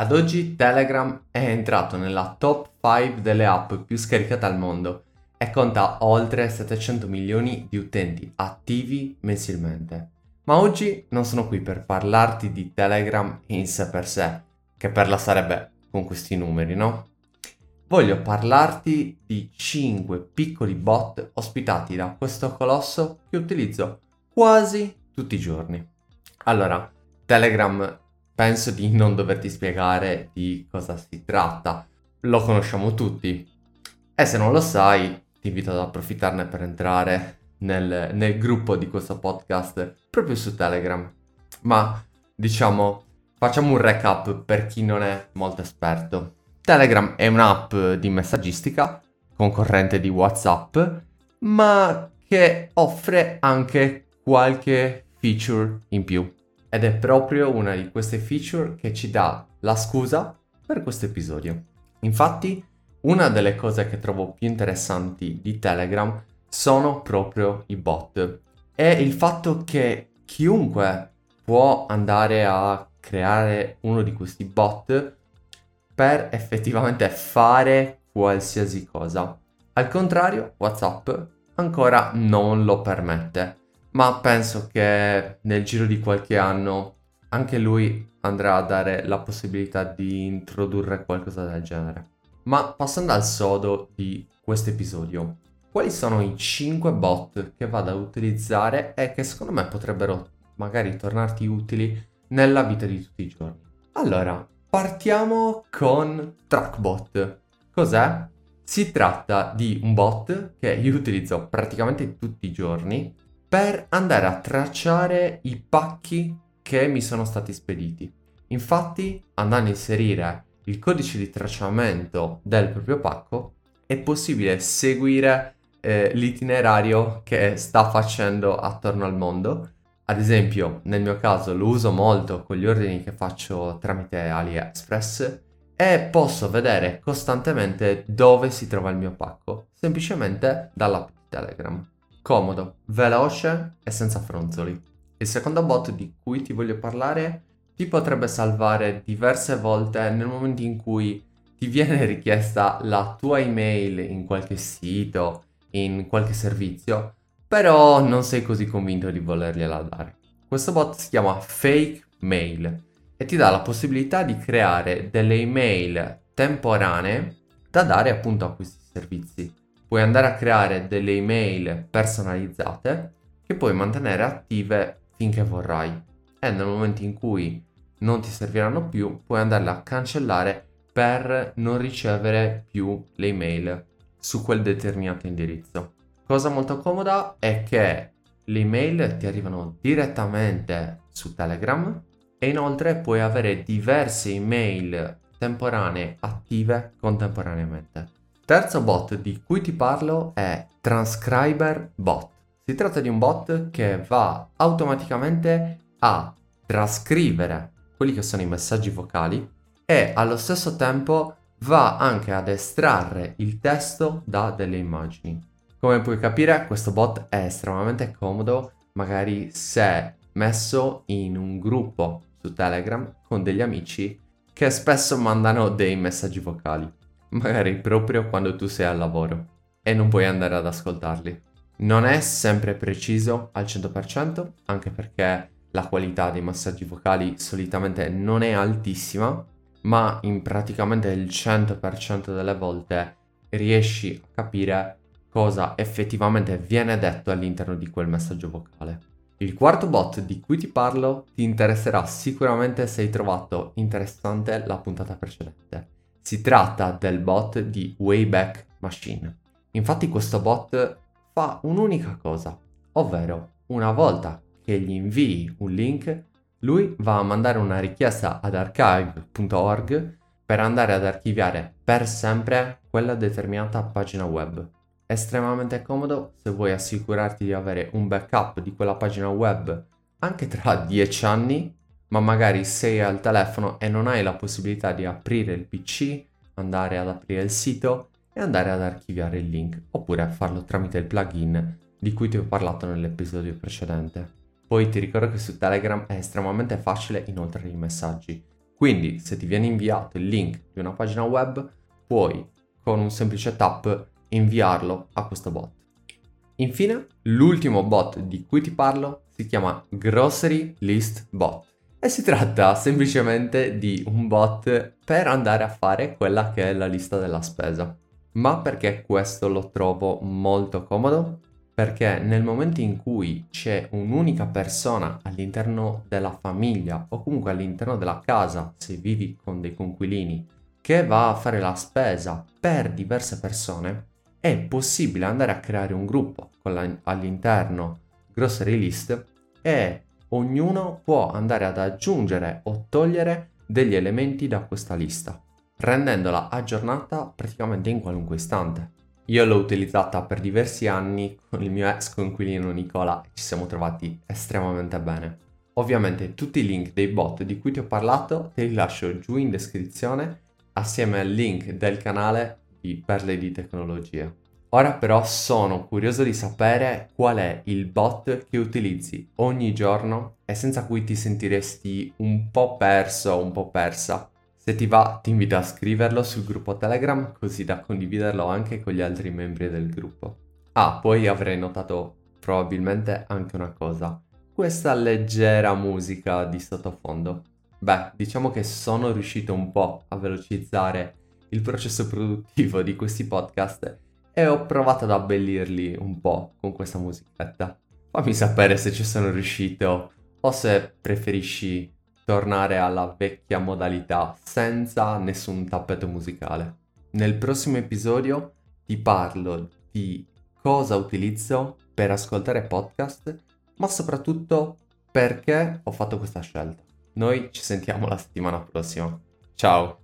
Ad oggi Telegram è entrato nella top 5 delle app più scaricate al mondo e conta oltre 700 milioni di utenti attivi mensilmente. Ma oggi non sono qui per parlarti di Telegram in sé per sé, che per la sarebbe con questi numeri, no? Voglio parlarti di 5 piccoli bot ospitati da questo colosso che utilizzo quasi tutti i giorni. Allora, Telegram penso di non doverti spiegare di cosa si tratta, lo conosciamo tutti. E se non lo sai, ti invito ad approfittarne per entrare nel, nel gruppo di questo podcast proprio su Telegram. Ma diciamo, facciamo un recap per chi non è molto esperto. Telegram è un'app di messaggistica, concorrente di WhatsApp, ma che offre anche qualche feature in più. Ed è proprio una di queste feature che ci dà la scusa per questo episodio. Infatti, una delle cose che trovo più interessanti di Telegram sono proprio i bot. E il fatto che chiunque può andare a creare uno di questi bot per effettivamente fare qualsiasi cosa. Al contrario, WhatsApp ancora non lo permette ma penso che nel giro di qualche anno anche lui andrà a dare la possibilità di introdurre qualcosa del genere. Ma passando al sodo di questo episodio, quali sono i 5 bot che vado a utilizzare e che secondo me potrebbero magari tornarti utili nella vita di tutti i giorni? Allora, partiamo con Trackbot. Cos'è? Si tratta di un bot che io utilizzo praticamente tutti i giorni per andare a tracciare i pacchi che mi sono stati spediti. Infatti, andando a inserire il codice di tracciamento del proprio pacco, è possibile seguire eh, l'itinerario che sta facendo attorno al mondo. Ad esempio, nel mio caso lo uso molto con gli ordini che faccio tramite AliExpress e posso vedere costantemente dove si trova il mio pacco, semplicemente dall'app Telegram comodo, veloce e senza fronzoli. Il secondo bot di cui ti voglio parlare ti potrebbe salvare diverse volte nel momento in cui ti viene richiesta la tua email in qualche sito, in qualche servizio, però non sei così convinto di volergliela dare. Questo bot si chiama Fake Mail e ti dà la possibilità di creare delle email temporanee da dare appunto a questi servizi puoi andare a creare delle email personalizzate che puoi mantenere attive finché vorrai e nel momento in cui non ti serviranno più puoi andarle a cancellare per non ricevere più le email su quel determinato indirizzo. Cosa molto comoda è che le email ti arrivano direttamente su Telegram e inoltre puoi avere diverse email temporanee attive contemporaneamente. Terzo bot di cui ti parlo è Transcriber Bot. Si tratta di un bot che va automaticamente a trascrivere quelli che sono i messaggi vocali e allo stesso tempo va anche ad estrarre il testo da delle immagini. Come puoi capire questo bot è estremamente comodo magari se messo in un gruppo su Telegram con degli amici che spesso mandano dei messaggi vocali magari proprio quando tu sei al lavoro e non puoi andare ad ascoltarli. Non è sempre preciso al 100%, anche perché la qualità dei massaggi vocali solitamente non è altissima, ma in praticamente il 100% delle volte riesci a capire cosa effettivamente viene detto all'interno di quel messaggio vocale. Il quarto bot di cui ti parlo ti interesserà sicuramente se hai trovato interessante la puntata precedente si tratta del bot di Wayback Machine. Infatti questo bot fa un'unica cosa, ovvero una volta che gli invii un link, lui va a mandare una richiesta ad archive.org per andare ad archiviare per sempre quella determinata pagina web. Estremamente comodo se vuoi assicurarti di avere un backup di quella pagina web anche tra 10 anni ma magari sei al telefono e non hai la possibilità di aprire il PC, andare ad aprire il sito e andare ad archiviare il link, oppure farlo tramite il plugin di cui ti ho parlato nell'episodio precedente. Poi ti ricordo che su Telegram è estremamente facile inoltrare i messaggi. Quindi se ti viene inviato il link di una pagina web, puoi con un semplice tap inviarlo a questo bot. Infine, l'ultimo bot di cui ti parlo si chiama Grocery List Bot e si tratta semplicemente di un bot per andare a fare quella che è la lista della spesa. Ma perché questo lo trovo molto comodo? Perché nel momento in cui c'è un'unica persona all'interno della famiglia o comunque all'interno della casa, se vivi con dei conquilini, che va a fare la spesa per diverse persone, è possibile andare a creare un gruppo la, all'interno grocery list e ognuno può andare ad aggiungere o togliere degli elementi da questa lista, rendendola aggiornata praticamente in qualunque istante. Io l'ho utilizzata per diversi anni con il mio ex coinquilino Nicola e ci siamo trovati estremamente bene. Ovviamente tutti i link dei bot di cui ti ho parlato te li lascio giù in descrizione assieme al link del canale di Perle di Tecnologia. Ora però sono curioso di sapere qual è il bot che utilizzi ogni giorno e senza cui ti sentiresti un po' perso o un po' persa. Se ti va ti invito a scriverlo sul gruppo Telegram così da condividerlo anche con gli altri membri del gruppo. Ah, poi avrei notato probabilmente anche una cosa. Questa leggera musica di sottofondo. Beh, diciamo che sono riuscito un po' a velocizzare il processo produttivo di questi podcast e ho provato ad abbellirli un po' con questa musichetta. Fammi sapere se ci sono riuscito o se preferisci tornare alla vecchia modalità senza nessun tappeto musicale. Nel prossimo episodio ti parlo di cosa utilizzo per ascoltare podcast, ma soprattutto perché ho fatto questa scelta. Noi ci sentiamo la settimana prossima. Ciao!